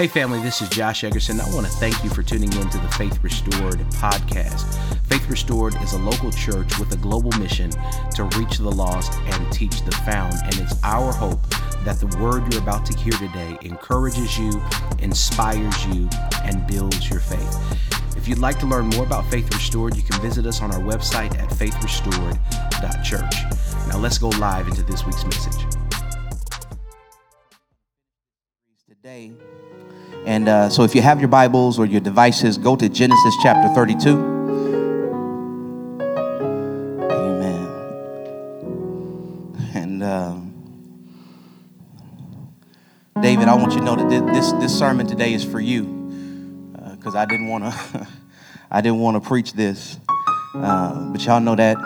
Hey, family, this is Josh Eggerson. I want to thank you for tuning in to the Faith Restored podcast. Faith Restored is a local church with a global mission to reach the lost and teach the found. And it's our hope that the word you're about to hear today encourages you, inspires you, and builds your faith. If you'd like to learn more about Faith Restored, you can visit us on our website at faithrestored.church. Now let's go live into this week's message. Today, and uh, so if you have your Bibles or your devices, go to Genesis chapter 32. Amen. And uh, David, I want you to know that this, this sermon today is for you because uh, I didn't want to I didn't want to preach this. Uh, but y'all know that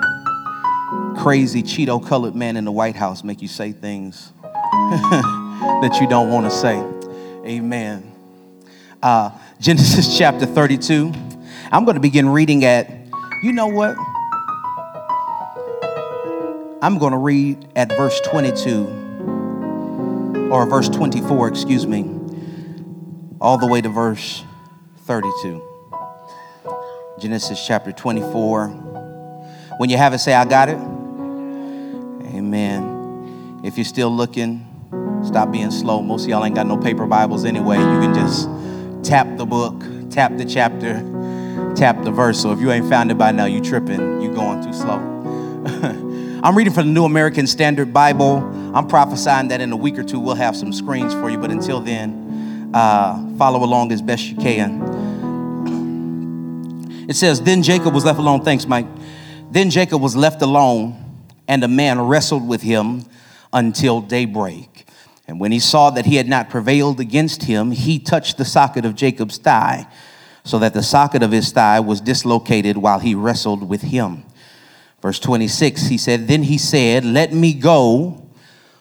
crazy Cheeto colored man in the White House make you say things that you don't want to say. Amen. Uh, Genesis chapter 32. I'm going to begin reading at, you know what? I'm going to read at verse 22, or verse 24, excuse me, all the way to verse 32. Genesis chapter 24. When you have it, say, I got it. Amen. If you're still looking, stop being slow. Most y'all ain't got no paper Bibles anyway. You can just tap the book, tap the chapter, tap the verse. So if you ain't found it by now, you tripping, you going too slow. I'm reading from the New American Standard Bible. I'm prophesying that in a week or two we'll have some screens for you, but until then, uh, follow along as best you can. It says, Then Jacob was left alone. Thanks, Mike. Then Jacob was left alone, and a man wrestled with him until daybreak. And when he saw that he had not prevailed against him, he touched the socket of Jacob's thigh, so that the socket of his thigh was dislocated while he wrestled with him. Verse 26, he said, Then he said, Let me go,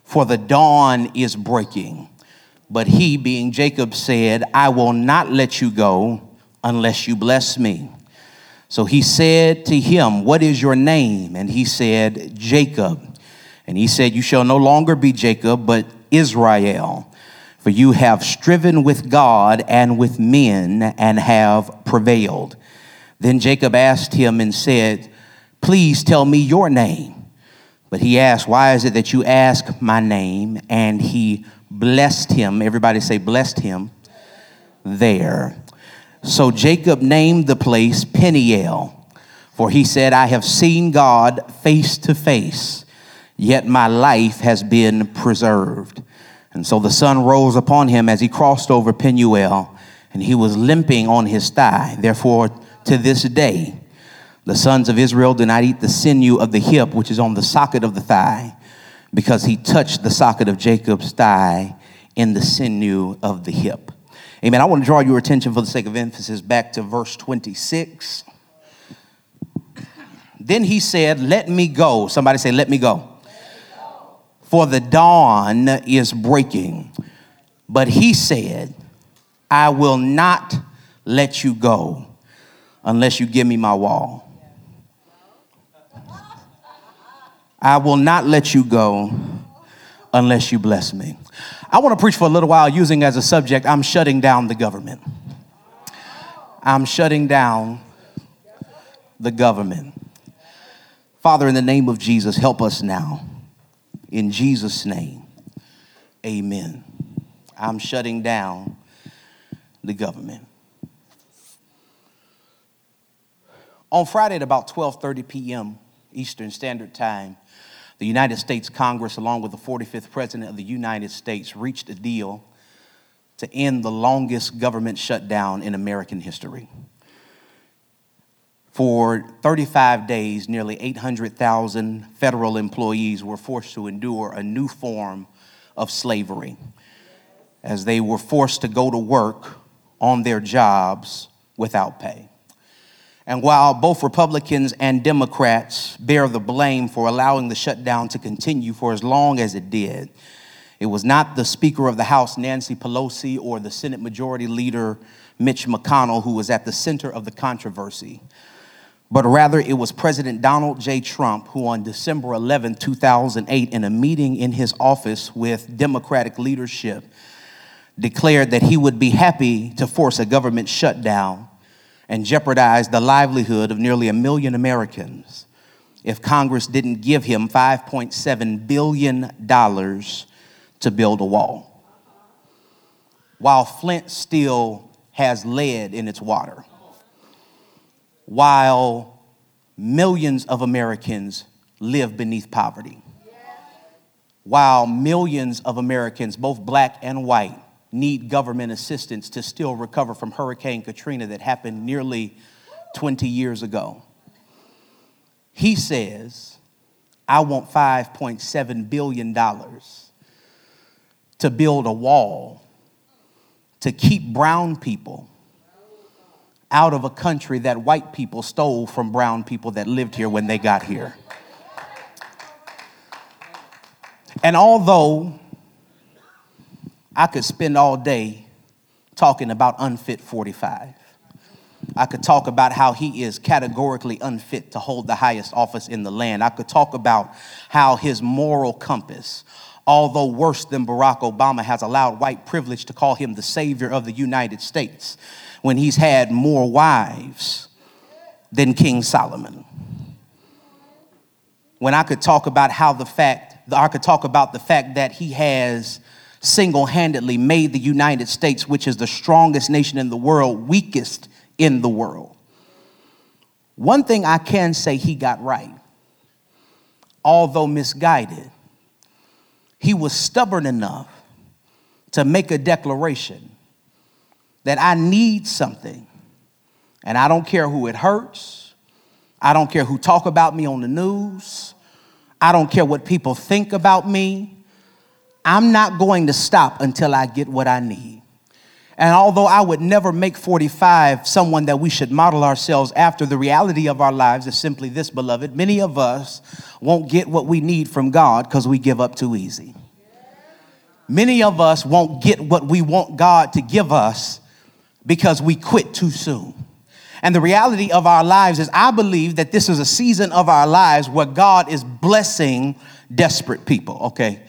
for the dawn is breaking. But he, being Jacob, said, I will not let you go unless you bless me. So he said to him, What is your name? And he said, Jacob. And he said, You shall no longer be Jacob, but Israel. For you have striven with God and with men and have prevailed. Then Jacob asked him and said, Please tell me your name. But he asked, Why is it that you ask my name? And he blessed him. Everybody say, Blessed him there. So Jacob named the place Peniel, for he said, I have seen God face to face yet my life has been preserved. And so the sun rose upon him as he crossed over Penuel, and he was limping on his thigh. Therefore, to this day, the sons of Israel do not eat the sinew of the hip, which is on the socket of the thigh, because he touched the socket of Jacob's thigh in the sinew of the hip. Amen. I want to draw your attention for the sake of emphasis back to verse 26. Then he said, Let me go. Somebody say, Let me go for the dawn is breaking. But he said, I will not let you go unless you give me my wall. I will not let you go unless you bless me. I want to preach for a little while using as a subject, I'm shutting down the government. I'm shutting down the government. Father, in the name of Jesus, help us now. In Jesus' name, amen. I'm shutting down the government. On Friday at about 12:30 p.m. Eastern Standard Time, the United States Congress, along with the 45th President of the United States, reached a deal to end the longest government shutdown in American history. For 35 days, nearly 800,000 federal employees were forced to endure a new form of slavery as they were forced to go to work on their jobs without pay. And while both Republicans and Democrats bear the blame for allowing the shutdown to continue for as long as it did, it was not the Speaker of the House, Nancy Pelosi, or the Senate Majority Leader, Mitch McConnell, who was at the center of the controversy but rather it was President Donald J. Trump who, on December 11, 2008, in a meeting in his office with Democratic leadership, declared that he would be happy to force a government shutdown and jeopardize the livelihood of nearly a million Americans if Congress didn't give him $5.7 billion to build a wall. While Flint still has lead in its water, while millions of Americans live beneath poverty, while millions of Americans, both black and white, need government assistance to still recover from Hurricane Katrina that happened nearly 20 years ago. He says, I want $5.7 billion to build a wall to keep brown people out of a country that white people stole from brown people that lived here when they got here. And although I could spend all day talking about unfit 45, I could talk about how he is categorically unfit to hold the highest office in the land. I could talk about how his moral compass, although worse than Barack Obama, has allowed white privilege to call him the savior of the United States when he's had more wives than King Solomon. When I could talk about how the fact, I could talk about the fact that he has single handedly made the United States, which is the strongest nation in the world, weakest in the world. One thing I can say he got right, although misguided, he was stubborn enough to make a declaration that I need something, and I don't care who it hurts, I don't care who talk about me on the news, I don't care what people think about me. I'm not going to stop until I get what I need. And although I would never make 45 someone that we should model ourselves after, the reality of our lives is simply this, beloved. Many of us won't get what we need from God because we give up too easy. Many of us won't get what we want God to give us because we quit too soon. And the reality of our lives is, I believe that this is a season of our lives where God is blessing desperate people, okay?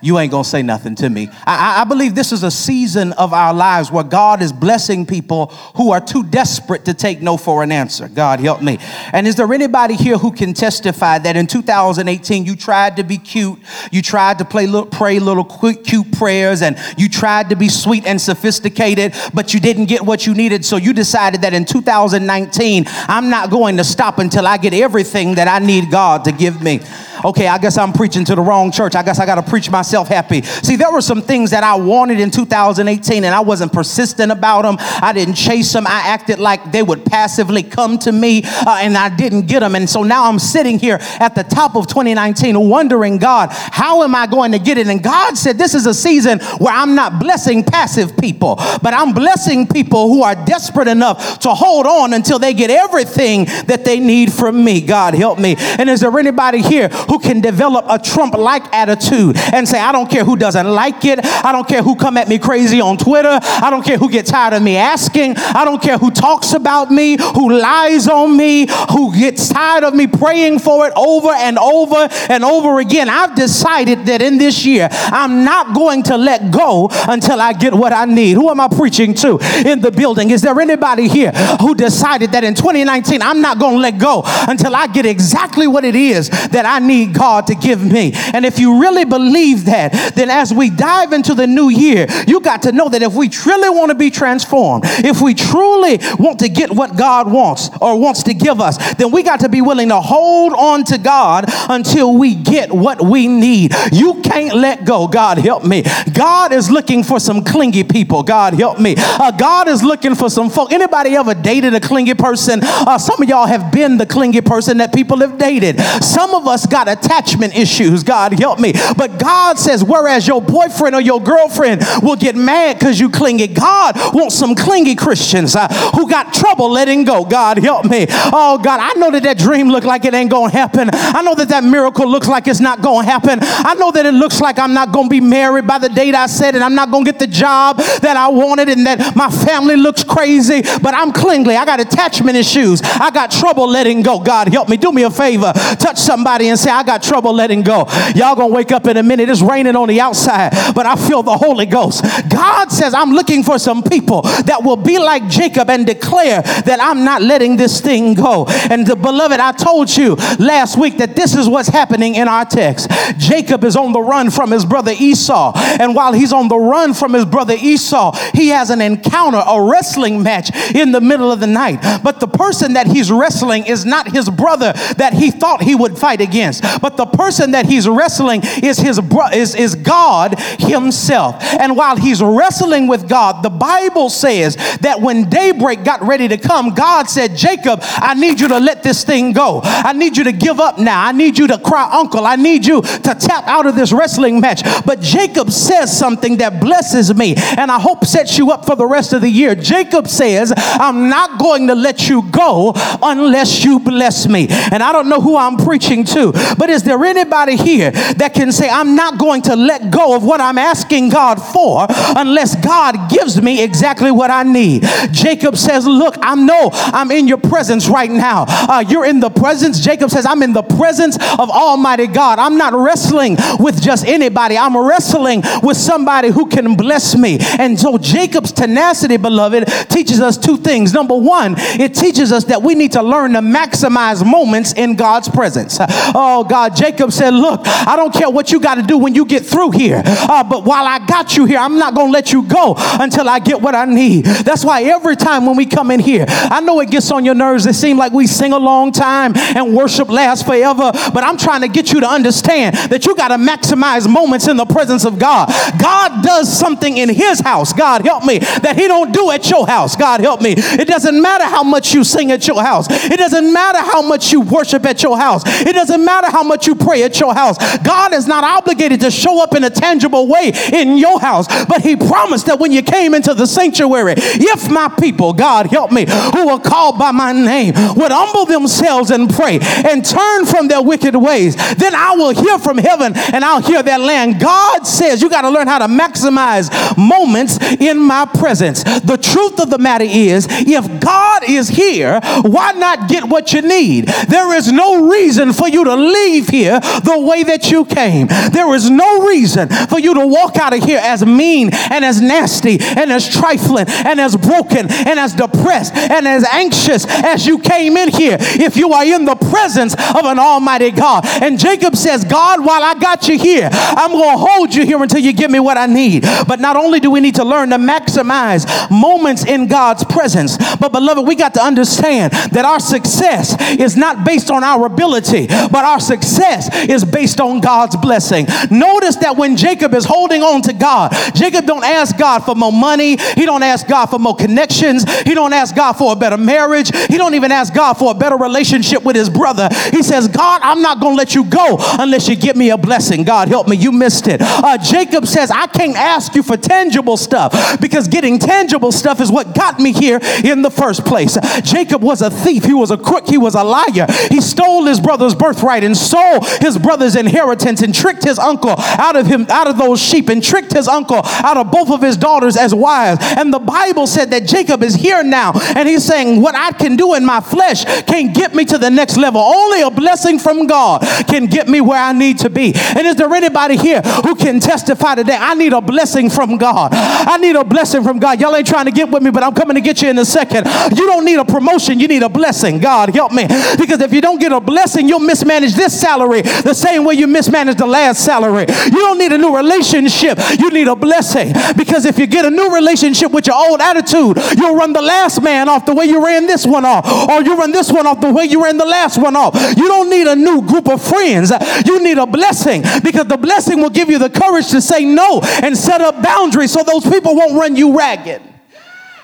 You ain't gonna say nothing to me. I, I, believe this is a season of our lives where God is blessing people who are too desperate to take no for an answer. God help me. And is there anybody here who can testify that in 2018 you tried to be cute, you tried to play little, pray little quick, cute prayers, and you tried to be sweet and sophisticated, but you didn't get what you needed, so you decided that in 2019 I'm not going to stop until I get everything that I need God to give me. Okay, I guess I'm preaching to the wrong church. I guess I got to preach myself happy. See, there were some things that I wanted in 2018 and I wasn't persistent about them. I didn't chase them. I acted like they would passively come to me uh, and I didn't get them. And so now I'm sitting here at the top of 2019 wondering, God, how am I going to get it? And God said, This is a season where I'm not blessing passive people, but I'm blessing people who are desperate enough to hold on until they get everything that they need from me. God, help me. And is there anybody here who can develop a Trump like attitude and say, I don't care who doesn't like it. I don't care who come at me crazy on Twitter. I don't care who gets tired of me asking. I don't care who talks about me, who lies on me, who gets tired of me praying for it over and over and over again. I've decided that in this year, I'm not going to let go until I get what I need. Who am I preaching to in the building? Is there anybody here who decided that in 2019, I'm not going to let go until I get exactly what it is that I need? Need God to give me. And if you really believe that, then as we dive into the new year, you got to know that if we truly want to be transformed, if we truly want to get what God wants or wants to give us, then we got to be willing to hold on to God until we get what we need. You can't let go. God help me. God is looking for some clingy people. God help me. Uh, God is looking for some folk. Anybody ever dated a clingy person? Uh, some of y'all have been the clingy person that people have dated. Some of us got attachment issues. God help me. But God says, whereas your boyfriend or your girlfriend will get mad because you clingy, God wants some clingy Christians uh, who got trouble letting go. God help me. Oh God, I know that that dream look like it ain't gonna happen. I know that that miracle looks like it's not gonna happen. I know that it looks like I'm not gonna be married by the date I said and I'm not gonna get the job that I wanted and that my family looks crazy, but I'm clingy. I got attachment issues. I got trouble letting go. God help me. Do me a favor. Touch somebody and say, I got trouble letting go. Y'all gonna wake up in a minute. It's raining on the outside, but I feel the Holy Ghost. God says, I'm looking for some people that will be like Jacob and declare that I'm not letting this thing go. And the beloved, I told you last week that this is what's happening in our text. Jacob is on the run from his brother Esau. And while he's on the run from his brother Esau, he has an encounter, a wrestling match in the middle of the night. But the person that he's wrestling is not his brother that he thought he would fight against, but the person that he's wrestling is his bro- is, is God himself. And while he's wrestling with God, the Bible says that when daybreak got ready to come, God said, Jacob, I need you to let this thing go. I need you to give up now. I need you to cry uncle. I need you to tap out of this wrestling match. But Jacob says something that blesses me and I hope sets you up for the rest of the year. Jacob says, I'm not going to let you go unless you bless me. And I don't know who I'm preaching to, but is there anybody here that can say, I'm not going to let go of what I'm asking God for unless God gives me exactly what I need? Jacob says, Look, I know I'm in your presence right now. Uh, you're in the presence. Jacob says, I'm in the presence of Almighty God. I'm not wrestling with just anybody, I'm wrestling with somebody who can bless me. And so Jacob's tenacity, beloved, teaches us two things. Number one, it teaches us that we need to learn to maximize moments in God's presence. Oh, God, Jacob said, Look, I don't care what you got to do when you get through here, uh, but while I got you here, I'm not going to let you go until I get what I need. That's why every time when we come in here, I know it gets on your nerves. It seems like we sing a long time and worship lasts forever, but I'm trying to get you to understand that you got to maximize moments in the presence of God. God does something in his house. God help me that he don't do at your house. God help me. It doesn't matter how much you sing at your house. It doesn't matter how much you worship at your house. It doesn't matter how much you pray at your house. God is not obligated to show up in a tangible way in your house, but he promised that when you came into the sanctuary, if my people, God help me, who are called by my name, would humble themselves and pray and turn from their wicked ways, then I will hear from heaven and I'll hear their land. God says you got to learn how to maximize moments in my presence. The truth of the matter is, if God is here, why not get what you need? There is no reason for you to leave here the way that you came. There is no reason for you to walk out of here as mean and as nasty and as trifling and as broken and as depressed and as anxious as you came in here if you are in the presence of an almighty God. And Jacob says, God, while I got you here, I'm going to hold you here until you give me what I need. But not only do we need to learn to maximize moments in God's presence, but beloved, we got to understand that our success is not based on our ability, but our success is based on God's blessing. Notice that when Jacob is holding on to God, Jacob don't ask God for more money, he don't ask God for more connections, he don't ask God for a better marriage, he don't even ask God for a better relationship with his brother. He says, God, I'm not going to let you go unless you give me a blessing. God, help me. You missed it. Uh, Jacob says, I can't ask you for tangible stuff because getting tangible stuff is what got me here in the first place. Jacob was a thief, he was a crook, he was a liar. He stole his brother's birthright and stole his brother's inheritance and tricked his uncle out of him, out of those sheep, and tricked his uncle out of both of his daughters as wives. And the Bible said that Jacob is here now, and he's saying, What I can do in my flesh can't get me to the next level. Only a blessing from God can get me where I need to be. And is there anybody here who can testify today? I need a blessing from God. I need a blessing from God. Y'all ain't trying to get with me, but I'm coming to get you in a second. You don't need a promotion, you need a blessing. God, help me. Because if you don't get a blessing, you'll mismanage this salary the same way you mismanaged the last salary. You don't need a new relationship, you need a blessing. Because if you get a new relationship with your old attitude, you'll run the last man off the way you ran this one off, or you run this one off the way you ran the last one off. You don't need a new group of friends, you need a blessing because the blessing will give you the courage to say no and set up boundaries so those people won't run you ragged.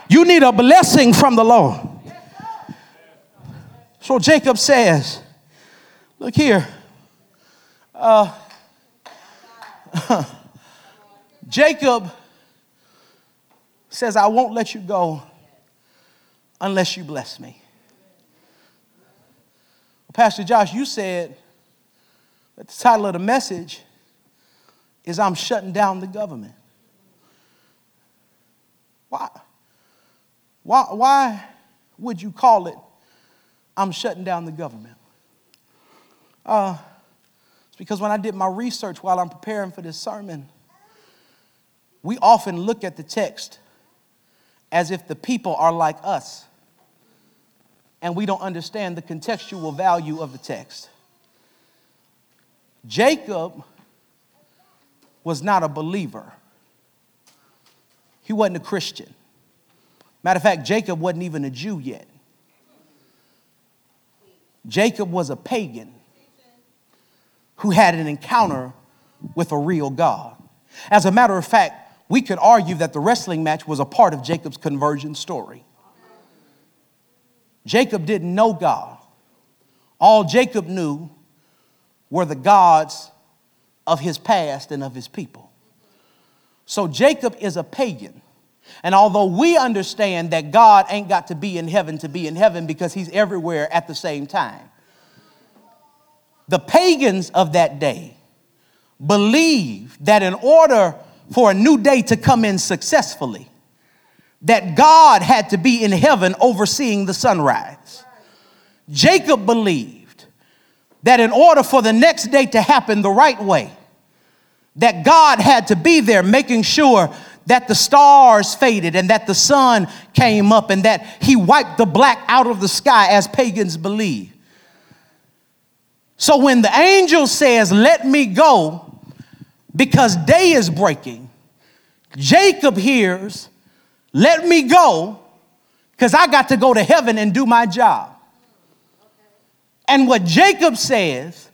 You need a blessing from the Lord. So Jacob says, Look here. Uh, Jacob says, I won't let you go unless you bless me. Well, Pastor Josh, you said that the title of the message is I'm shutting down the government. Why? Why, why would you call it I'm shutting down the government? Uh, It's because when I did my research while I'm preparing for this sermon, we often look at the text as if the people are like us, and we don't understand the contextual value of the text. Jacob was not a believer, he wasn't a Christian. Matter of fact, Jacob wasn't even a Jew yet. Jacob was a pagan who had an encounter with a real God. As a matter of fact, we could argue that the wrestling match was a part of Jacob's conversion story. Jacob didn't know God. All Jacob knew were the gods of his past and of his people. So Jacob is a pagan. And although we understand that God ain't got to be in heaven to be in heaven because he's everywhere at the same time, the pagans of that day believed that in order for a new day to come in successfully, that God had to be in heaven overseeing the sunrise. Jacob believed that in order for the next day to happen the right way, that God had to be there making sure that the stars faded and that the sun came up and that he wiped the black out of the sky as pagans believe. So when the angel says, Let me go because day is breaking, Jacob hears, Let me go because I got to go to heaven and do my job. And what Jacob says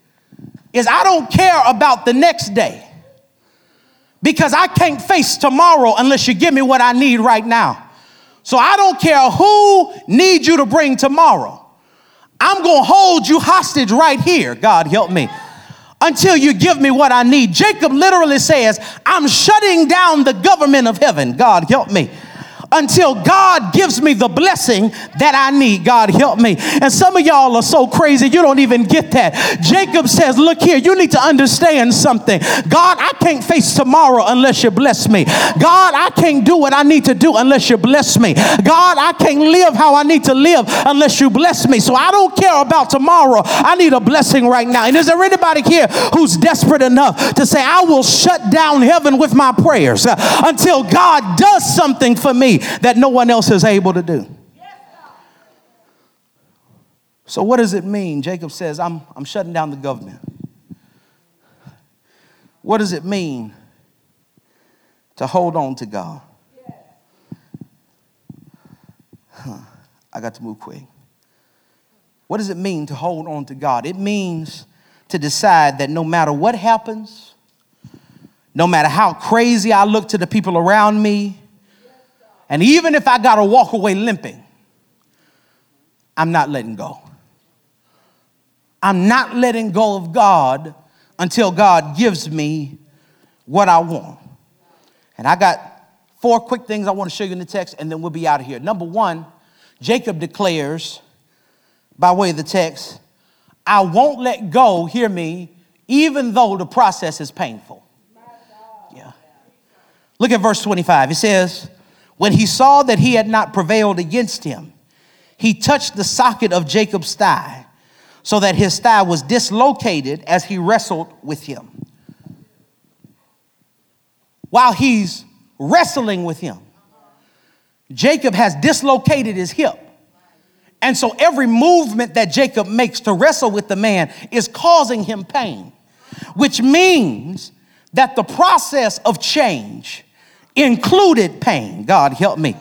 is, I don't care about the next day because I can't face tomorrow unless you give me what I need right now. So I don't care who needs you to bring tomorrow. I'm going to hold you hostage right here. God help me. Until you give me what I need. Jacob literally says, I'm shutting down the government of heaven. God help me until God gives me the blessing that I need. God help me. And some of y'all are so crazy, you don't even get that. Jacob says, Look here, you need to understand something. God, I can't face tomorrow unless you bless me. God, I can't do what I need to do unless you bless me. God, I can't live how I need to live unless you bless me. So I don't care about tomorrow. I need a blessing right now. And is there anybody here who's desperate enough to say, I will shut down heaven with my prayers uh, until God does something for me that no one else is able to do. So, what does it mean? Jacob says, I'm, I'm shutting down the government. What does it mean to hold on to God? Huh, I got to move quick. What does it mean to hold on to God? It means to decide that no matter what happens, no matter how crazy I look to the people around me, and even if I got to walk away limping, I'm not letting go. I'm not letting go of God until God gives me what I want. And I got four quick things I want to show you in the text, and then we'll be out of here. Number one, Jacob declares, by way of the text, I won't let go, hear me, even though the process is painful. Yeah. Look at verse 25. It says, when he saw that he had not prevailed against him, he touched the socket of Jacob's thigh, so that his thigh was dislocated as he wrestled with him. While he's wrestling with him, Jacob has dislocated his hip. And so every movement that Jacob makes to wrestle with the man is causing him pain, which means that the process of change included pain. God help me.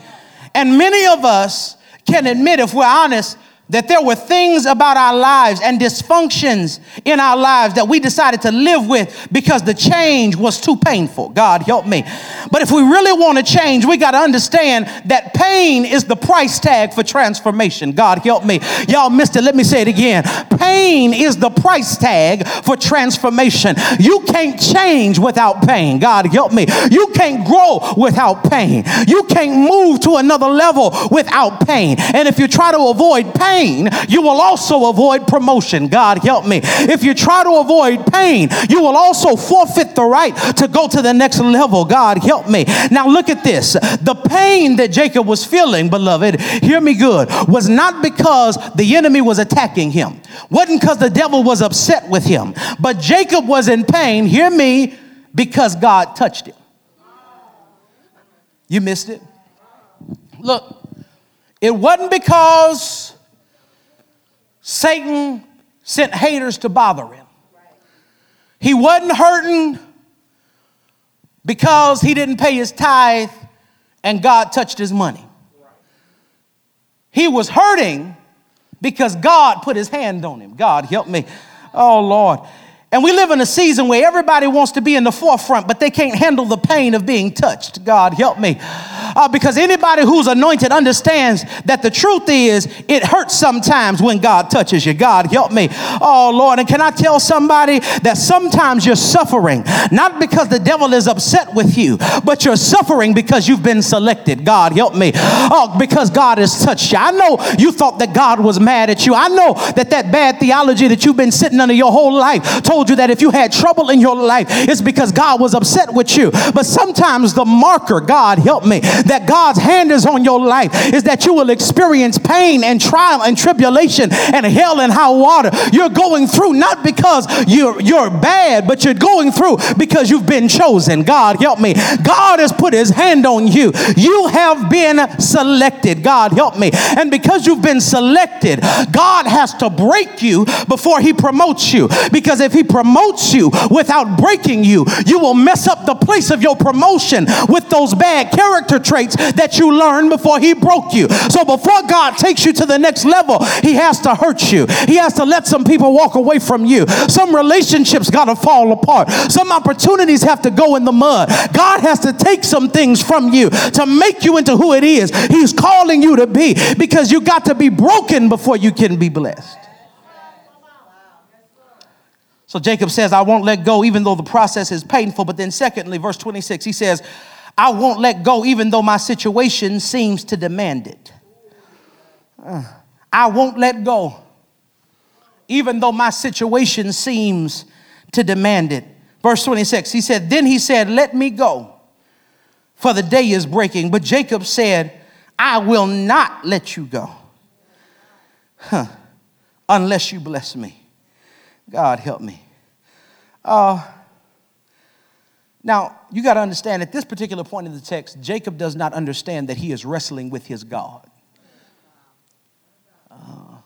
And many of us can admit, if we're honest, that there were things about our lives and dysfunctions in our lives that we decided to live with because the change was too painful. God help me. But if we really want to change, we got to understand that pain is the price tag for transformation. God help me. Y'all missed it. Let me say it again. Pain is the price tag for transformation. You can't change without pain. God help me. You can't grow without pain. You can't move to another level without pain. And if you try to avoid pain, pain, you will also avoid promotion. God help me. If you try to avoid pain, you will also forfeit the right to go to the next level. God help me. Now look at this. The pain that Jacob was feeling, beloved, hear me good, was not because the enemy was attacking him. Wasn't because the devil was upset with him. But Jacob was in pain, hear me, because God touched him. You missed it. Look, it wasn't because Satan sent haters to bother him. He wasn't hurting because he didn't pay his tithe and God touched his money. He was hurting because God put his hand on him. God help me. Oh Lord. And we live in a season where everybody wants to be in the forefront, but they can't handle the pain of being touched. God, help me. Uh, because anybody who's anointed understands that the truth is it hurts sometimes when God touches you. God, help me. Oh, Lord. And can I tell somebody that sometimes you're suffering, not because the devil is upset with you, but you're suffering because you've been selected. God, help me. Oh, because God has touched you. I know you thought that God was mad at you. I know that that bad theology that you've been sitting under your whole life told told you that if you had trouble in your life, it's because God was upset with you. But sometimes the marker, God help me, that God's hand is on your life is that you will experience pain and trial and tribulation and hell and high water. You're going through not because you're, you're bad, but you're going through because you've been chosen. God help me. God has put his hand on you. You have been selected. God help me. And because you've been selected, God has to break you before he promotes you. Because if he promotes you without breaking you, you will mess up the place of your promotion with those bad character traits that you learned before He broke you. So before God takes you to the next level, He has to hurt you. He has to let some people walk away from you. Some relationships got to fall apart. Some opportunities have to go in the mud. God has to take some things from you to make you into who it is He's calling you to be because you got to be broken before you can be blessed. So Jacob says, I won't let go even though the process is painful. But then, secondly, verse 26, he says, I won't let go even though my situation seems to demand it. Uh, I won't let go even though my situation seems to demand it. Verse 26, he said, Then he said, Let me go, for the day is breaking. But Jacob said, I will not let you go huh, unless you bless me. God help me. Uh, now, you got to understand at this particular point in the text, Jacob does not understand that he is wrestling with his God. Uh,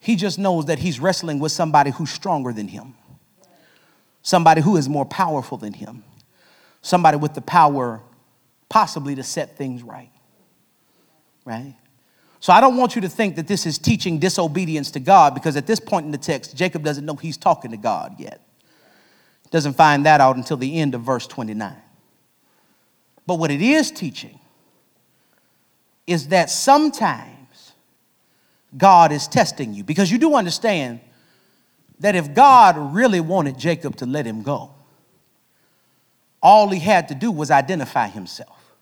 he just knows that he's wrestling with somebody who's stronger than him, somebody who is more powerful than him, somebody with the power possibly to set things right. Right? So I don't want you to think that this is teaching disobedience to God because at this point in the text, Jacob doesn't know he's talking to God yet. Doesn't find that out until the end of verse 29. But what it is teaching is that sometimes God is testing you because you do understand that if God really wanted Jacob to let him go, all he had to do was identify himself.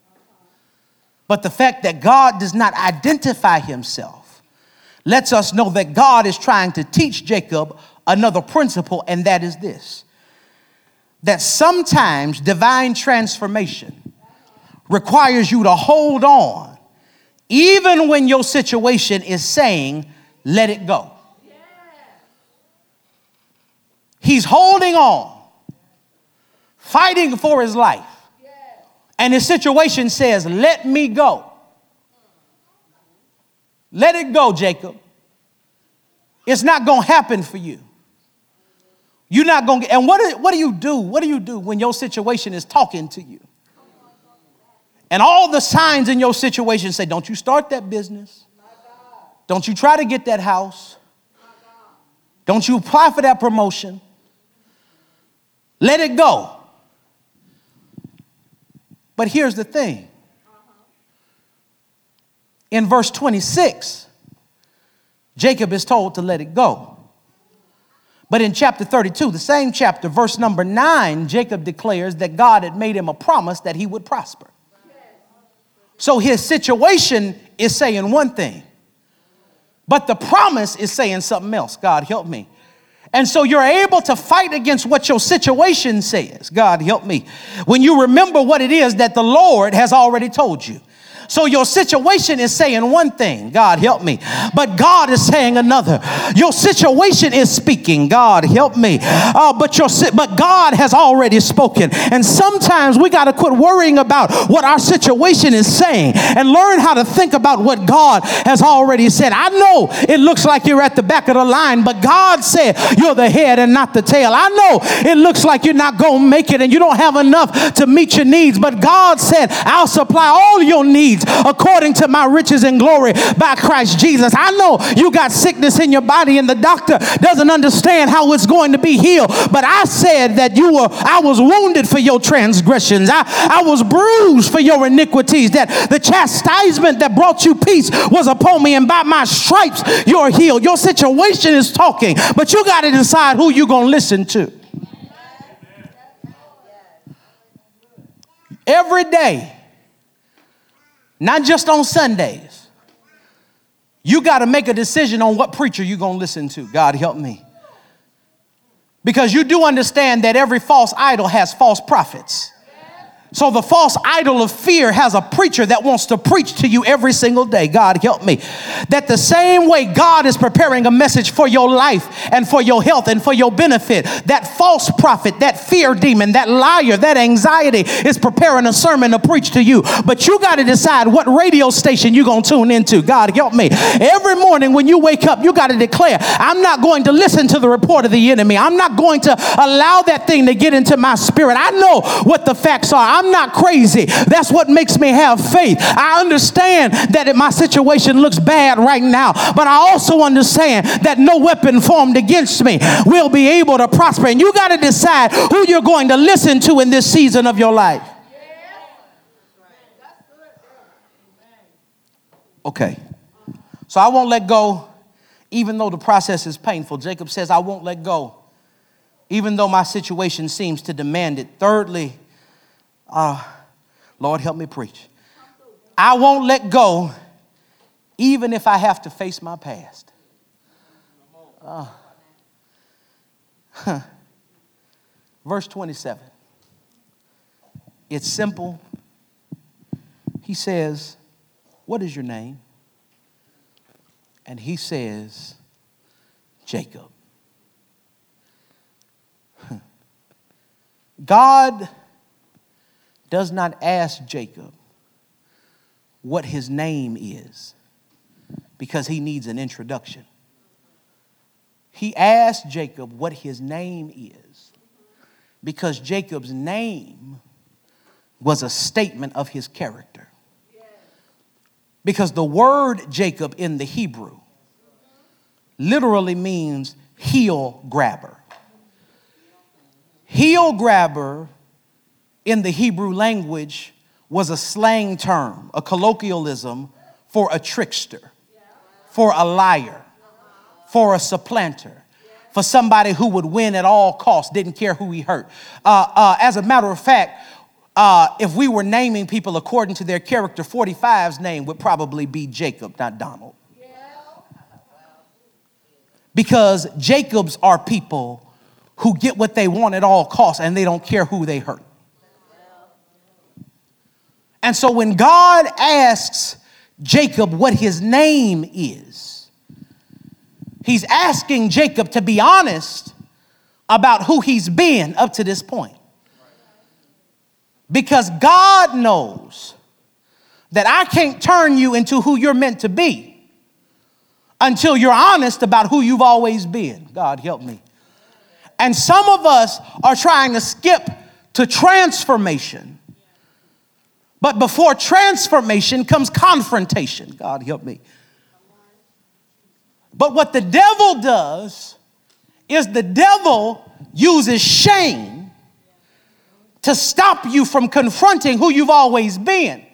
But the fact that God does not identify himself lets us know that God is trying to teach Jacob another principle, and that is this that sometimes divine transformation requires you to hold on, even when your situation is saying, let it go. He's holding on, fighting for his life and his situation says, Let me go. Let it go, Jacob. It's not going to happen for you. You're not going to, get, and what do, what do you do? What do you do when your situation is talking to you? And all the signs in your situation say, Don't you start that business. Don't you try to get that house. Don't you apply for that promotion. Let it go. But here's the thing in verse 26, Jacob is told to let it go. But in chapter 32, the same chapter, verse number 9, Jacob declares that God had made him a promise that he would prosper. So his situation is saying one thing, But the promise is saying something else. God, help me. And so you're able to fight against what your situation says. God, help me. When you remember what it is that the Lord has already told you. So your situation is saying one thing, God help me, but God is saying another. Your situation is speaking, God help me, uh, but your but God has already spoken. And sometimes we got to quit worrying about what our situation is saying and learn how to think about what God has already said. I know it looks like you're at the back of the line, but God said you're the head and not the tail. I know it looks like you're not going to make it and you don't have enough to meet your needs, but God said, I'll supply all your needs according to my riches and glory by Christ Jesus. I know you got sickness in your body and the doctor doesn't understand how it's going to be healed, but I said that you were, I was wounded for your transgressions. I, I was bruised for your iniquities, that the chastisement that brought you peace was upon me, and by my stripes you're healed. Your situation is talking, but you got to decide who you're going to listen to. Every day, not just on Sundays. You got to make a decision on what preacher you're going to listen to. God help me. Because you do understand that every false idol has false prophets. So the false idol of fear has a preacher that wants to preach to you every single day. God help me. That the same way God is preparing a message for your life and for your health and for your benefit, that false prophet, that fear demon, that liar, that anxiety is preparing a sermon to preach to you. But you got to decide what radio station you're going to tune into. God help me. Every morning when you wake up, you got to declare, I'm not going to listen to the report of the enemy. I'm not going to allow that thing to get into my spirit. I know what the facts are. I'm not crazy. That's what makes me have faith. I understand that my situation looks bad right now, but I also understand that no weapon formed against me will be able to prosper. And you got to decide who you're going to listen to in this season of your life. Okay. So I won't let go, even though the process is painful. Jacob says, I won't let go, even though my situation seems to demand it. Thirdly, uh, Lord, help me preach. I won't let go even if I have to face my past. Uh, huh. Verse 27. It's simple. He says, What is your name? And he says, Jacob. God does not ask Jacob what his name is because he needs an introduction. He asked Jacob what his name is because Jacob's name was a statement of his character. Because the word Jacob in the Hebrew literally means heel grabber. Heel grabber in the Hebrew language was a slang term, a colloquialism for a trickster, for a liar, for a supplanter, for somebody who would win at all costs, didn't care who he hurt. Uh, uh, as a matter of fact, uh, if we were naming people according to their character, 45's name would probably be Jacob, not Donald. Because Jacobs are people who get what they want at all costs and they don't care who they hurt. And so when God asks Jacob what his name is, he's asking Jacob to be honest about who he's been up to this point. Because God knows that I can't turn you into who you're meant to be until you're honest about who you've always been. God help me. And some of us are trying to skip to transformation but before transformation comes confrontation. God help me. But what the devil does is the devil uses shame to stop you from confronting who you've always been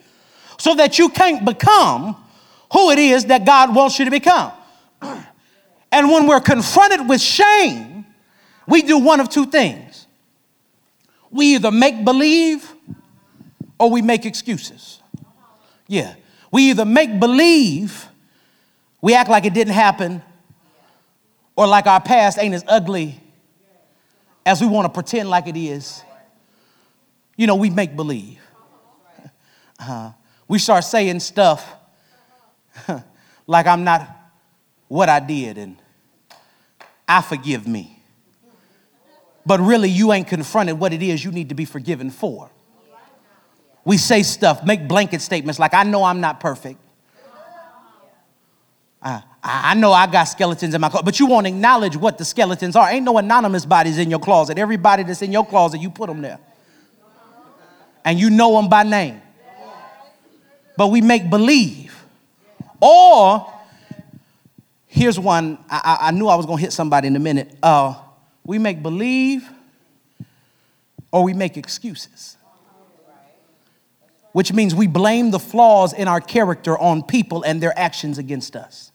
so that you can't become who it is that God wants you to become. And when we're confronted with shame, we do one of two things. We either make believe or we make excuses. Yeah. We either make believe We act like it didn't happen or like our past ain't as ugly as we want to pretend like it is. You know, we make believe. Uh, we start saying stuff like I'm not what I did and I forgive me. But really, you ain't confronted what it is you need to be forgiven for. We say stuff, make blanket statements like, I know I'm not perfect. I, I know I got skeletons in my closet, but you won't acknowledge what the skeletons are. Ain't no anonymous bodies in your closet. Everybody that's in your closet, you put them there. And you know them by name. But we make believe. Or, here's one, I, I knew I was going to hit somebody in a minute. Uh, we make believe or we make excuses which means we blame the flaws in our character on people and their actions against us.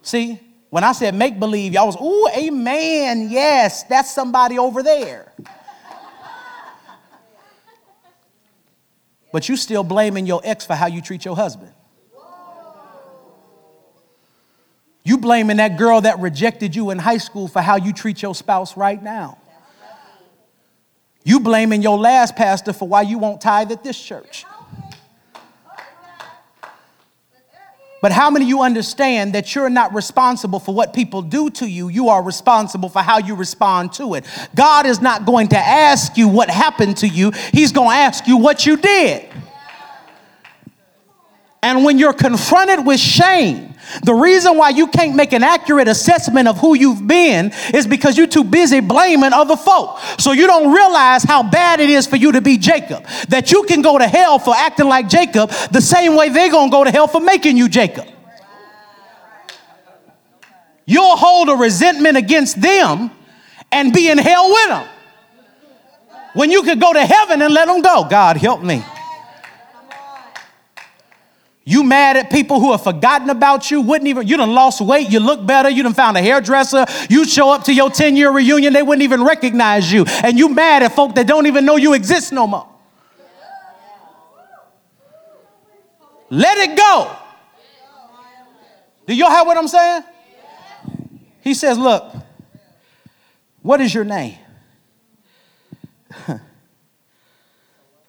See, when I said make believe, y'all was, ooh, amen, yes, that's somebody over there. but you still blaming your ex for how you treat your husband. You blaming that girl that rejected you in high school for how you treat your spouse right now. You blaming your last pastor for why you won't tithe at this church. But how many of you understand that you're not responsible for what people do to you? You are responsible for how you respond to it. God is not going to ask you what happened to you, He's going to ask you what you did. And when you're confronted with shame, the reason why you can't make an accurate assessment of who you've been is because you're too busy blaming other folk. So you don't realize how bad it is for you to be Jacob. That you can go to hell for acting like Jacob the same way they're going to go to hell for making you Jacob. You'll hold a resentment against them and be in hell with them. When you could go to heaven and let them go. God, help me. You mad at people who have forgotten about you, wouldn't even, you done lost weight, you look better, you done found a hairdresser, you show up to your 10 year reunion, they wouldn't even recognize you. And you mad at folk that don't even know you exist no more. Let it go. Do y'all have what I'm saying? He says, Look, what is your name?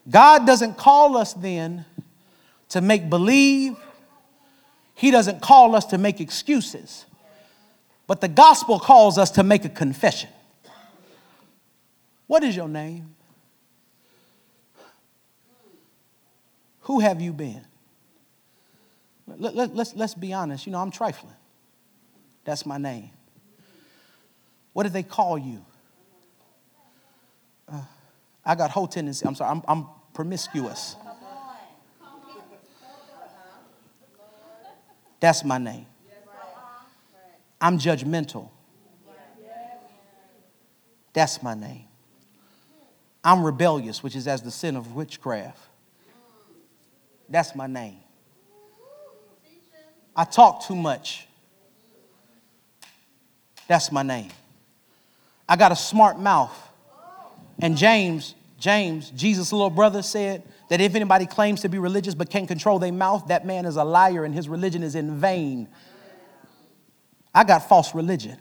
God doesn't call us then to make believe. He doesn't call us to make excuses. But the gospel calls us to make a confession. What is your name? Who have you been? Let, let, let's, let's be honest. You know, I'm trifling. That's my name. What did they call you? Uh, I got whole tendency. I'm sorry, I'm, I'm promiscuous. That's my name. I'm judgmental. That's my name. I'm rebellious, which is as the sin of witchcraft. That's my name. I talk too much. That's my name. I got a smart mouth. And James, James, Jesus' little brother, said, that if anybody claims to be religious but can't control their mouth, that man is a liar and his religion is in vain. I got false religion.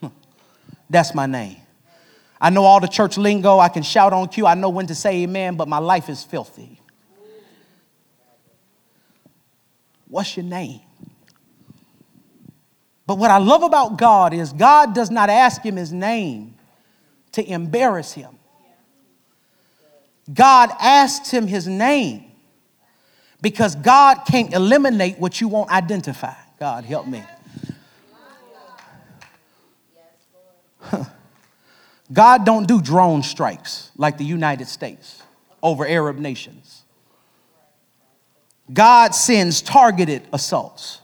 Hmm. That's my name. I know all the church lingo. I can shout on cue. I know when to say amen, but my life is filthy. What's your name? But what I love about God is God does not ask him his name to embarrass him. God asked him his name because God can't eliminate what you won't identify. God, help me. God don't do drone strikes like the United States over Arab nations. God sends targeted assaults.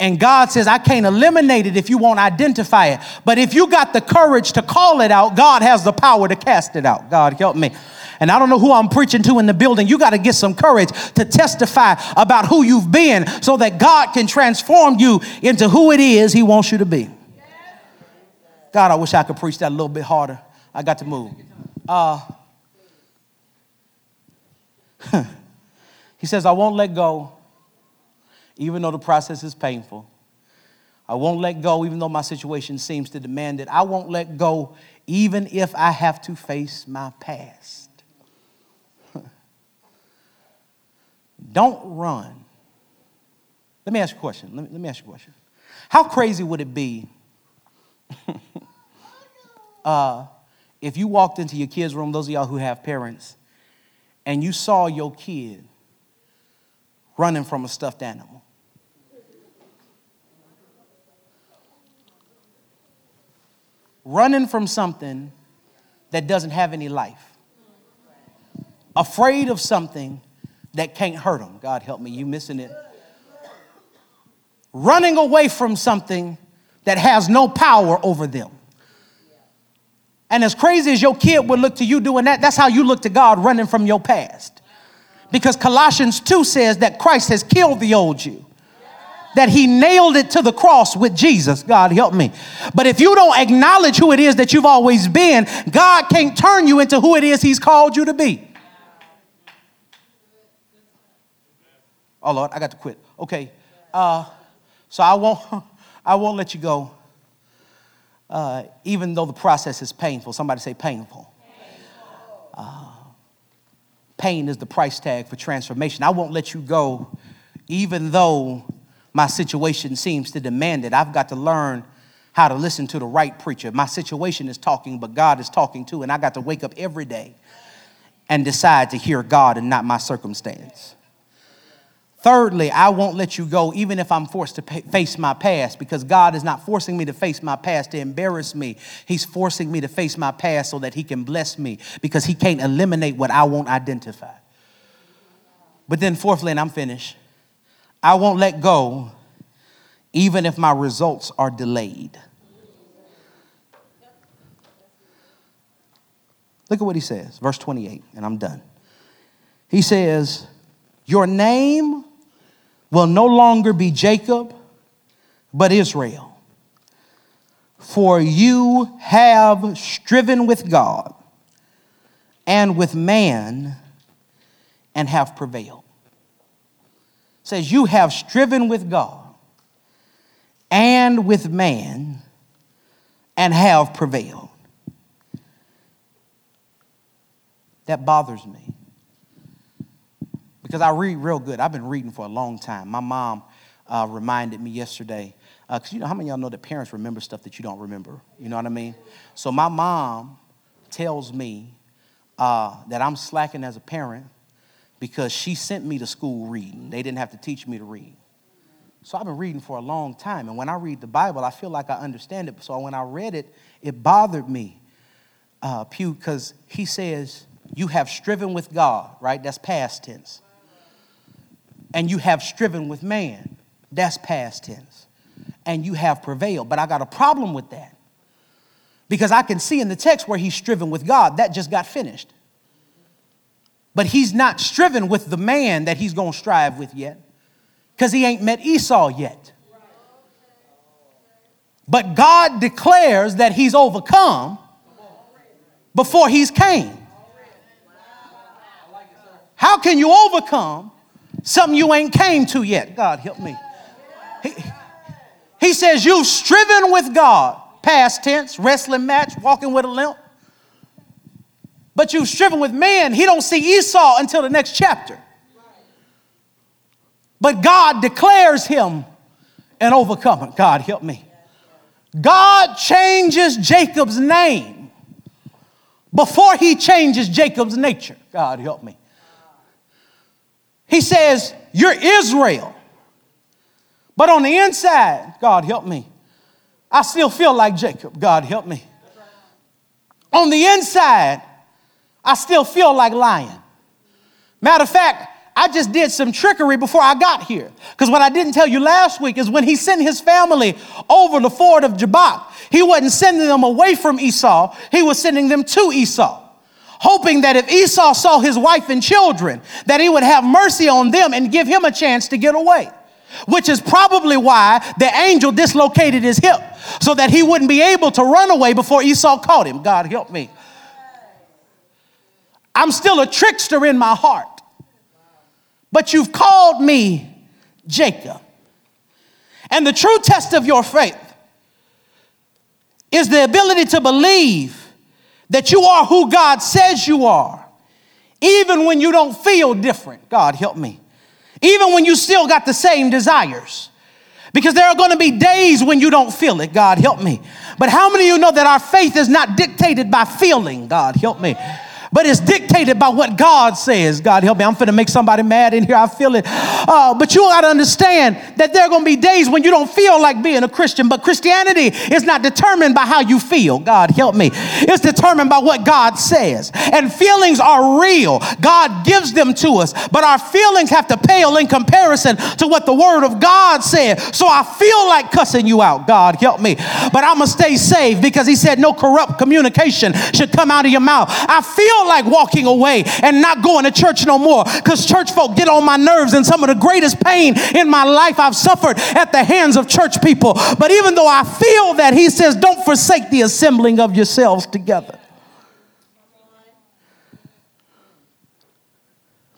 And God says, I can't eliminate it if you won't identify it. But if you got the courage to call it out, God has the power to cast it out. God, help me. And I don't know who I'm preaching to in the building. You got to get some courage to testify about who you've been so that God can transform you into who it is He wants you to be. God, I wish I could preach that a little bit harder. I got to move. Uh, He says, I won't let go, even though the process is painful. I won't let go, even though my situation seems to demand it. I won't let go, even if I have to face my past. Don't run. Let me ask you a question. Let me, let me ask you a question. How crazy would it be uh, if you walked into your kids' room, those of y'all who have parents, and you saw your kid running from a stuffed animal? Running from something that doesn't have any life. Afraid of something that can't hurt them. God help me, you missing it. Running away from something that has no power over them. And as crazy as your kid would look to you doing that, that's how you look to God running from your past. Because Colossians 2 says that Christ has killed the old you, that he nailed it to the cross with Jesus. God help me. But if you don't acknowledge who it is that you've always been, God can't turn you into who it is he's called you to be. Oh Lord, I got to quit. Okay, uh, so I won't, I won't let you go, uh, even though the process is painful. Somebody say painful. Uh, pain is the price tag for transformation. I won't let you go, even though my situation seems to demand it. I've got to learn how to listen to the right preacher. My situation is talking, but God is talking too, and I got to wake up every day and decide to hear God and not my circumstance. Thirdly, I won't let you go even if I'm forced to pay, face my past because God is not forcing me to face my past to embarrass me. He's forcing me to face my past so that He can bless me because He can't eliminate what I won't identify. But then, fourthly, and I'm finished, I won't let go even if my results are delayed. Look at what He says, verse 28, and I'm done. He says, Your name will no longer be Jacob, but Israel. For you have striven with God and with man and have prevailed. Says, You have striven with God and with man and have prevailed. That bothers me because I read real good. I've been reading for a long time. My mom uh, reminded me yesterday, because uh, you know, how many of y'all know that parents remember stuff that you don't remember? You know what I mean? So my mom tells me uh, that I'm slacking as a parent because she sent me to school reading. They didn't have to teach me to read. So I've been reading for a long time. And when I read the Bible, I feel like I understand it. So when I read it, it bothered me, uh, Pew, because he says, You have striven with God, right? That's past tense and you have striven with man. That's past tense. And you have prevailed. But I got a problem with that. Because I can see in the text where he's striven with God, that just got finished. But he's not striven with the man that he's going to strive with yet, because he ain't met Esau yet. But God declares that he's overcome before he's came. How can you overcome Something you ain't came to yet. God, help me. He, he says, You've striven with God, past tense, wrestling match, walking with a limp. But you've striven with man. He don't see Esau until the next chapter. But God declares him an overcomer. God, help me. God changes Jacob's name before he changes Jacob's nature. God, help me. He says, You're Israel. But on the inside, God help me. I still feel like Jacob. God help me. On the inside, I still feel like lying. Matter of fact, I just did some trickery before I got here. Because what I didn't tell you last week is when he sent his family over the ford of Jabbok, he wasn't sending them away from Esau, he was sending them to Esau hoping that if Esau saw his wife and children, that he would have mercy on them and give him a chance to get away. Which is probably why the angel dislocated his hip so that he wouldn't be able to run away before Esau caught him. God help me. I'm still a trickster in my heart. but you've called me Jacob. And the true test of your faith is the ability to believe that you are who God says you are, even when you don't feel different. God, help me. Even when you still got the same desires. Because there are going to be days when you don't feel it. God, help me. But how many of you know that our faith is not dictated by feeling? God, help me but it's dictated by what God says. God help me, I'm finna make somebody mad in here. I feel it. Uh, but you gotta understand that there are gonna be days when you don't feel like being a Christian, but Christianity is not determined by how you feel. God help me. It's determined by what God says. And feelings are real, God gives them to us, but our feelings have to pale in comparison to what the Word of God said. So I feel like cussing you out. God help me. But I'm gonna stay safe because He said no corrupt communication should come out of your mouth. I feel like walking away and not going to church no more because church folk get on my nerves and some of the greatest pain in my life I've suffered at the hands of church people. But even though I feel that, he says, don't forsake the assembling of yourselves together.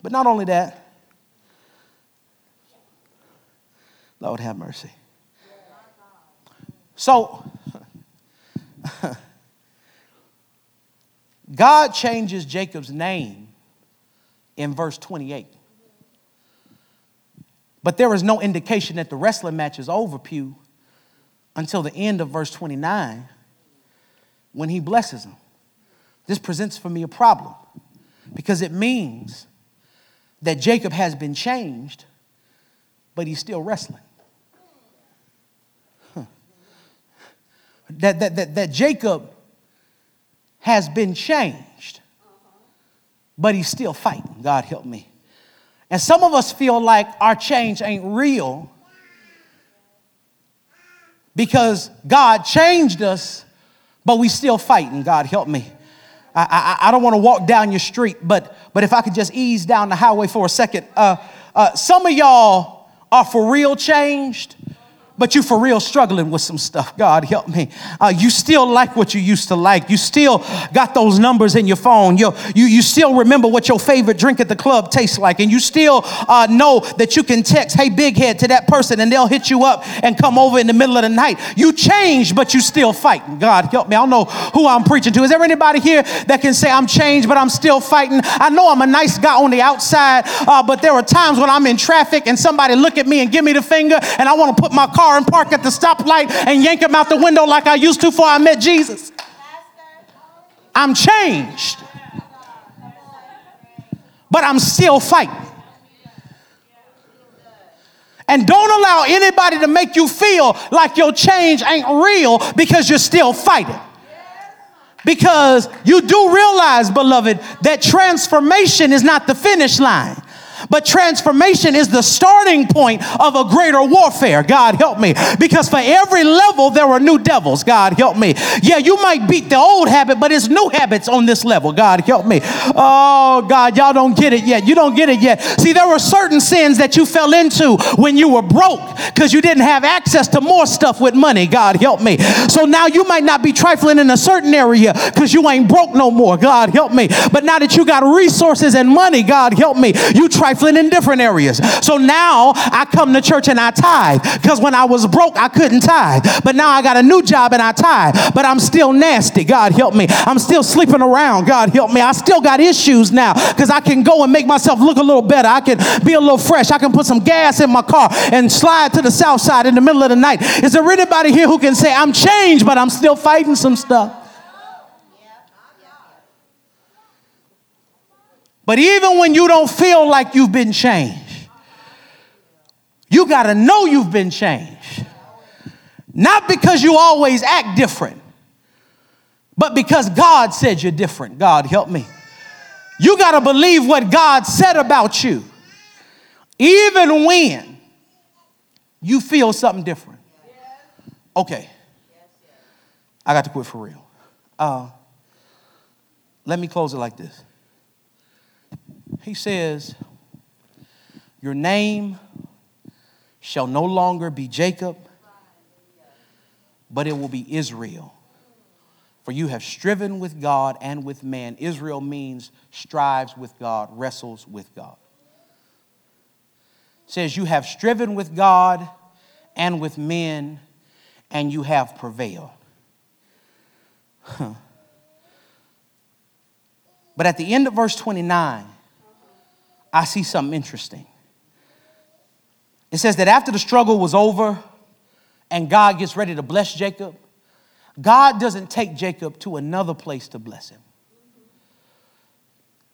But not only that, Lord have mercy. So, God changes Jacob's name in verse 28. But there is no indication that the wrestling match is over, Pew, until the end of verse 29 when he blesses him. This presents for me a problem because it means that Jacob has been changed, but he's still wrestling. Huh. That, that, that, that Jacob has been changed, but he's still fighting. God help me. And some of us feel like our change ain't real because God changed us, but we still fighting. God help me. I, I, I don't want to walk down your street, but, but if I could just ease down the highway for a second. Uh, uh, some of y'all are for real changed, but you for real struggling with some stuff. God help me. Uh, you still like what you used to like. You still got those numbers in your phone. You, you, you still remember what your favorite drink at the club tastes like. And you still uh, know that you can text, hey, big head, to that person and they'll hit you up and come over in the middle of the night. You changed, but you still fighting. God help me. I don't know who I'm preaching to. Is there anybody here that can say, I'm changed, but I'm still fighting? I know I'm a nice guy on the outside, uh, but there are times when I'm in traffic and somebody look at me and give me the finger and I want to put my car car and park at the stoplight and yank him out the window like I used to before I met Jesus. I'm changed, but I'm still fighting. And don't allow anybody to make you feel like your change ain't real because you're still fighting. Because you do realize, beloved, that transformation is not the finish line. But transformation is the starting point of a greater warfare. God help me. Because for every level, there are new devils. God help me. Yeah, you might beat the old habit, but it's new habits on this level. God help me. Oh, God, y'all don't get it yet. You don't get it yet. See, there were certain sins that you fell into when you were broke because you didn't have access to more stuff with money. God help me. So now you might not be trifling in a certain area because you ain't broke no more. God help me. But now that you got resources and money, God help me, you try trifling in different areas. So now I come to church and I tithe because when I was broke, I couldn't tithe. But now I got a new job and I tithe, but I'm still nasty. God help me. I'm still sleeping around. God help me. I still got issues now because I can go and make myself look a little better. I can be a little fresh. I can put some gas in my car and slide to the south side in the middle of the night. Is there anybody here who can say, I'm changed, but I'm still fighting some stuff? But even when you don't feel like you've been changed, you got to know you've been changed. Not because you always act different, but because God said you're different. God, help me. You got to believe what God said about you, even when you feel something different. Okay. I got to quit for real. Uh, let me close it like this. He says, Your name shall no longer be Jacob, but it will be Israel. For you have striven with God and with man. Israel means strives with God, wrestles with God. says, You have striven with God and with men, and you have prevailed. Huh. But at the end of verse 29, I see something interesting. It says that after the struggle was over and God gets ready to bless Jacob, God doesn't take Jacob to another place to bless him.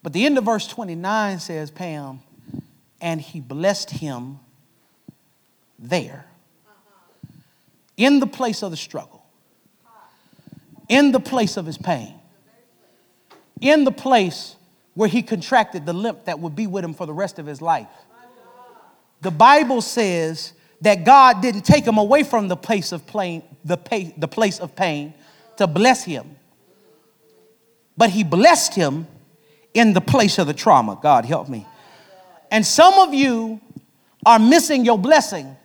But the end of verse 29 says, Pam, and he blessed him there, in the place of the struggle, in the place of his pain, in the place where he contracted the limp that would be with him for the rest of his life. The Bible says that God didn't take him away from the place of pain, the, pay, the place of pain to bless him. But he blessed him in the place of the trauma. God help me. And some of you are missing your blessing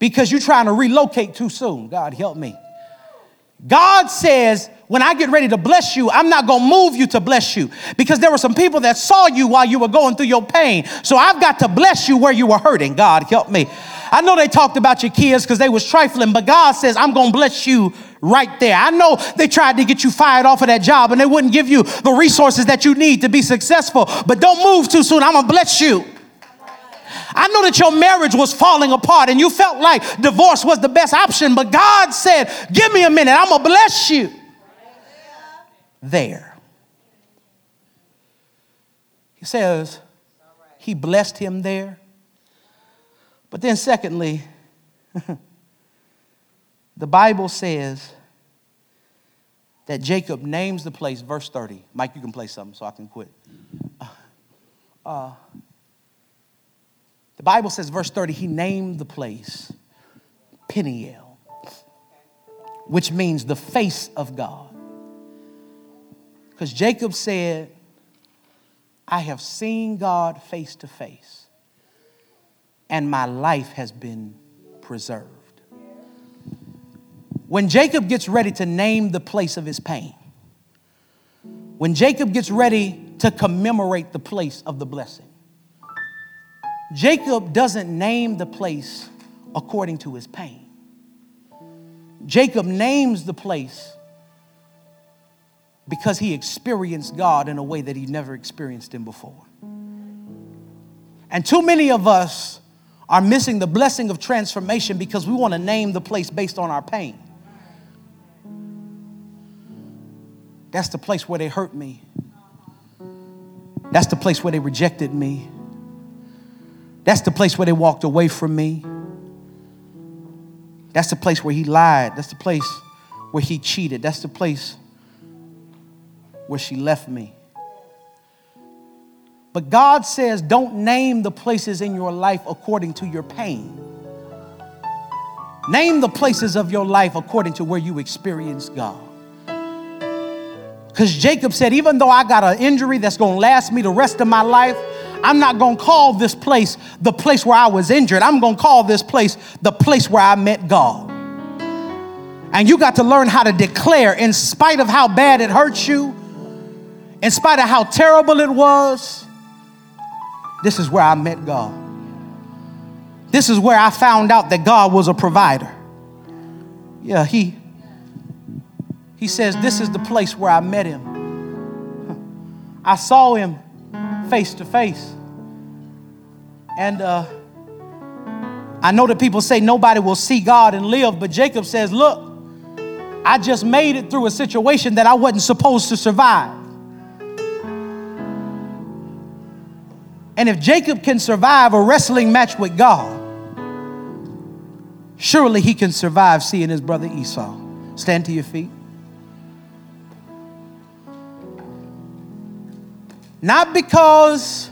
because you're trying to relocate too soon. God help me. God says, when I get ready to bless you, I'm not going to move you to bless you because there were some people that saw you while you were going through your pain. So I've got to bless you where you were hurting. God help me. I know they talked about your kids because they was trifling, but God says, I'm going to bless you right there. I know they tried to get you fired off of that job and they wouldn't give you the resources that you need to be successful, but don't move too soon. I'm going to bless you. I know that your marriage was falling apart and you felt like divorce was the best option, but God said, Give me a minute, I'm gonna bless you there. He says, He blessed him there. But then, secondly, the Bible says that Jacob names the place, verse 30. Mike, you can play something so I can quit. Uh, the Bible says, verse 30, he named the place Peniel, which means the face of God. Because Jacob said, I have seen God face to face, and my life has been preserved. When Jacob gets ready to name the place of his pain, when Jacob gets ready to commemorate the place of the blessing, Jacob doesn't name the place according to his pain. Jacob names the place because he experienced God in a way that he never experienced him before. And too many of us are missing the blessing of transformation because we want to name the place based on our pain. That's the place where they hurt me. That's the place where they rejected me. That's the place where they walked away from me. That's the place where he lied. That's the place where he cheated. That's the place where she left me. But God says, don't name the places in your life according to your pain. Name the places of your life according to where you experience God. Because Jacob said, even though I got an injury that's going to last me the rest of my life, I'm not going to call this place the place where I was injured. I'm going to call this place the place where I met God. And you got to learn how to declare, in spite of how bad it hurts you, in spite of how terrible it was, this is where I met God. This is where I found out that God was a provider. Yeah, he he says this is the place where I met him. I saw him face to face. And uh, I know that people say nobody will see God and live, but Jacob says, Look, I just made it through a situation that I wasn't supposed to survive. And if Jacob can survive a wrestling match with God, surely he can survive seeing his brother Esau. Stand to your feet. Not because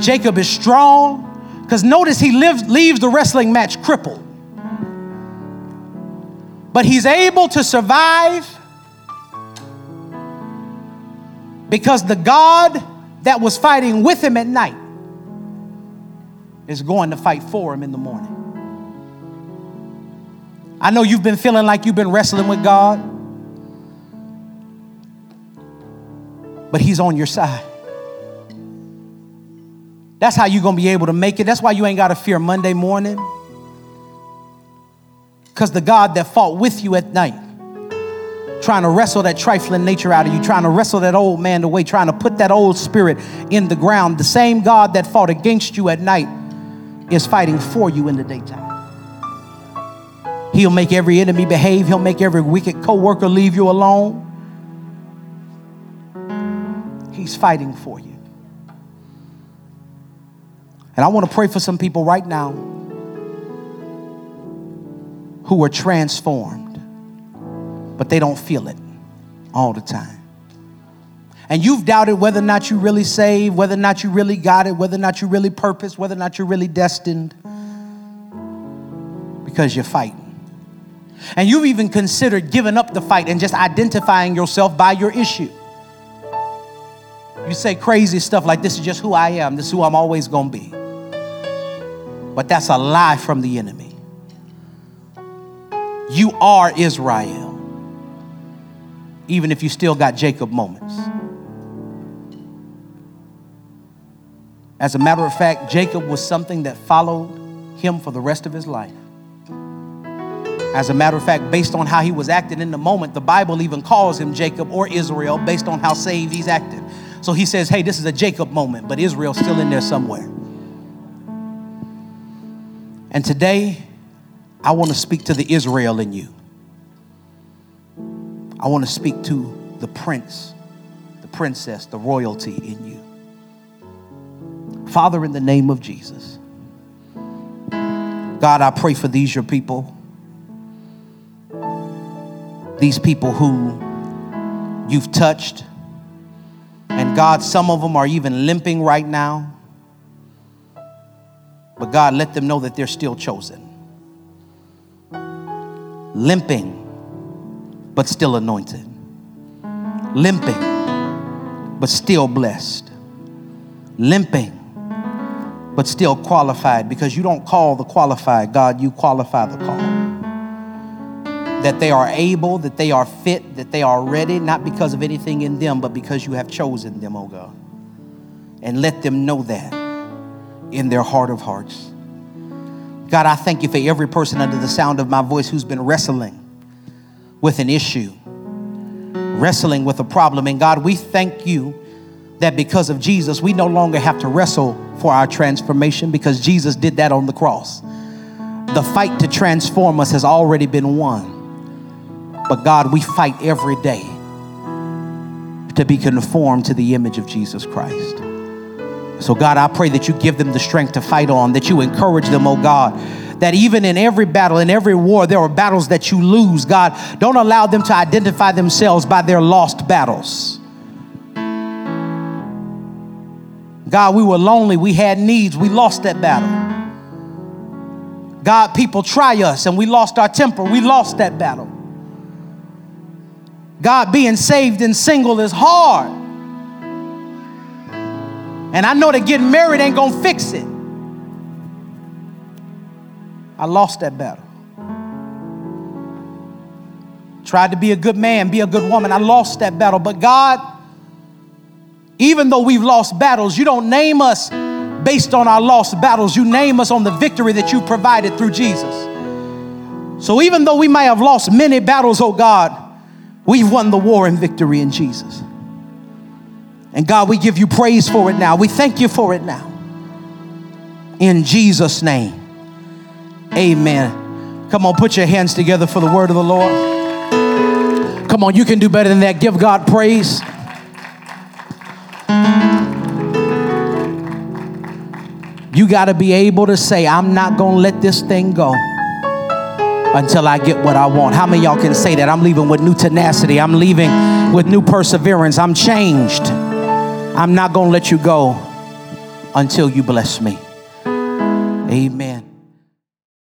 Jacob is strong, because notice he lives, leaves the wrestling match crippled. But he's able to survive because the God that was fighting with him at night is going to fight for him in the morning. I know you've been feeling like you've been wrestling with God. but He's on your side. That's how you're going to be able to make it. That's why you ain't got to fear Monday morning. Because the God that fought with you at night, trying to wrestle that trifling nature out of you, trying to wrestle that old man away, trying to put that old spirit in the ground, the same God that fought against you at night is fighting for you in the daytime. He'll make every enemy behave, he'll make every wicked coworker leave you alone. He's fighting for you. And I want to pray for some people right now who are transformed, but they don't feel it all the time. And you've doubted whether or not you really saved, whether or not you really got it, whether or not you really purposed, whether or not you're really destined, because you're fighting. And you've even considered giving up the fight and just identifying yourself by your issue. You say crazy stuff like, This is just who I am, this is who I'm always to be. But that's a lie from the enemy. You are Israel, even if you still got Jacob moments. As a matter of fact, Jacob was something that followed him for the rest of his life. As a matter of fact, based on how he was acting in the moment, the Bible even calls him Jacob or Israel based on how saved he's acting. So he says, hey, this is a Jacob moment, but Israel's still in there somewhere. And today, I want to speak to the Israel in you. I want to speak to the prince, the princess, the royalty in you. Father, in the name of Jesus, God, I pray for these, your people. These people who you've touched. And God, some of them are even limping right now. But God, let them know that they're still chosen. Limping, but still anointed. Limping, but still blessed. Limping, but still qualified because you don't call the qualified, God, you qualify the call. That they are able, that they are fit, that they are ready, not because of anything in them, but because you have chosen them, oh God. And let them know that in their heart of hearts. God, I thank you for every person under the sound of my voice who's been wrestling with an issue, wrestling with a problem. And God, we thank you that because of Jesus, we no longer have to wrestle for our transformation because Jesus did that on the cross. The fight to transform us has already been won. But God, we fight every day to be conformed to the image of Jesus Christ. So, God, I pray that you give them the strength to fight on, that you encourage them, oh God, that even in every battle, in every war, there are battles that you lose. God, don't allow them to identify themselves by their lost battles. God, we were lonely, we had needs, we lost that battle. God, people try us and we lost our temper, we lost that battle. God, being saved and single is hard. And I know that getting married ain't gonna fix it. I lost that battle. Tried to be a good man, be a good woman. I lost that battle. But God, even though we've lost battles, you don't name us based on our lost battles. You name us on the victory that you provided through Jesus. So even though we may have lost many battles, oh God, we've won the war in victory in Jesus. And God, we give you praise for it now. We thank you for it now. In Jesus' name, amen. Come on, put your hands together for the word of the Lord. Come on, you can do better than that. Give God praise. You got to be able to say, I'm not going to let this thing go until I get what I want. How many y'all can say that? I'm leaving with new tenacity. I'm leaving with new perseverance. I'm changed. I'm not going to let you go until you bless me. Amen.